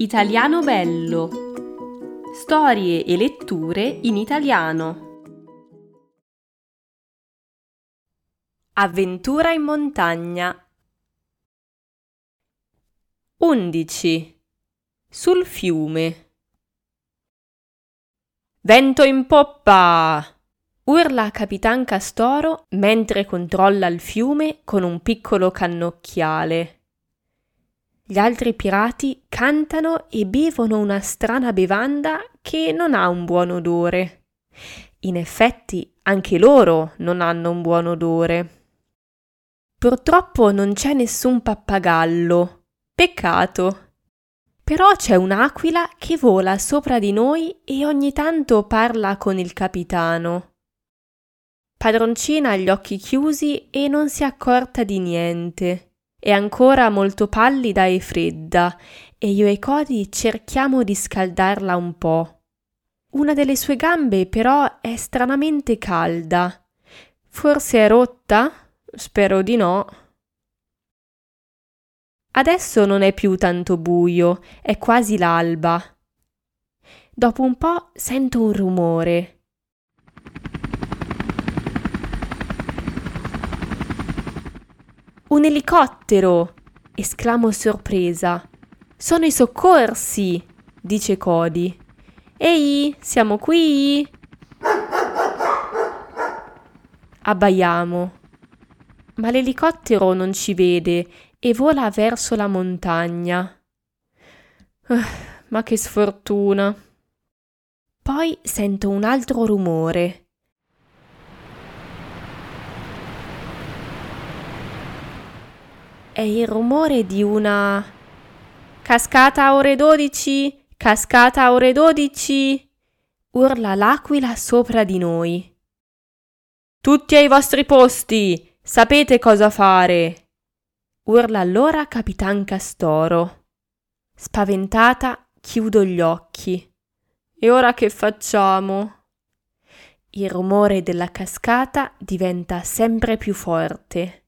Italiano bello. Storie e letture in italiano. Avventura in montagna. 11. Sul fiume. Vento in poppa! urla Capitan Castoro mentre controlla il fiume con un piccolo cannocchiale. Gli altri pirati cantano e bevono una strana bevanda che non ha un buon odore. In effetti, anche loro non hanno un buon odore. Purtroppo non c'è nessun pappagallo. Peccato. Però c'è un'aquila che vola sopra di noi e ogni tanto parla con il capitano. Padroncina ha gli occhi chiusi e non si accorta di niente. È ancora molto pallida e fredda e io e Cody cerchiamo di scaldarla un po'. Una delle sue gambe però è stranamente calda. Forse è rotta? Spero di no. Adesso non è più tanto buio, è quasi l'alba. Dopo un po' sento un rumore. Un elicottero! esclamo sorpresa. Sono i soccorsi! dice Cody. Ehi, siamo qui! Abbaiamo. Ma l'elicottero non ci vede e vola verso la montagna. Uh, ma che sfortuna! Poi sento un altro rumore. È il rumore di una cascata a ore 12, cascata a ore 12, urla l'aquila sopra di noi. Tutti ai vostri posti, sapete cosa fare. urla allora Capitan Castoro. Spaventata chiudo gli occhi. E ora che facciamo? Il rumore della cascata diventa sempre più forte.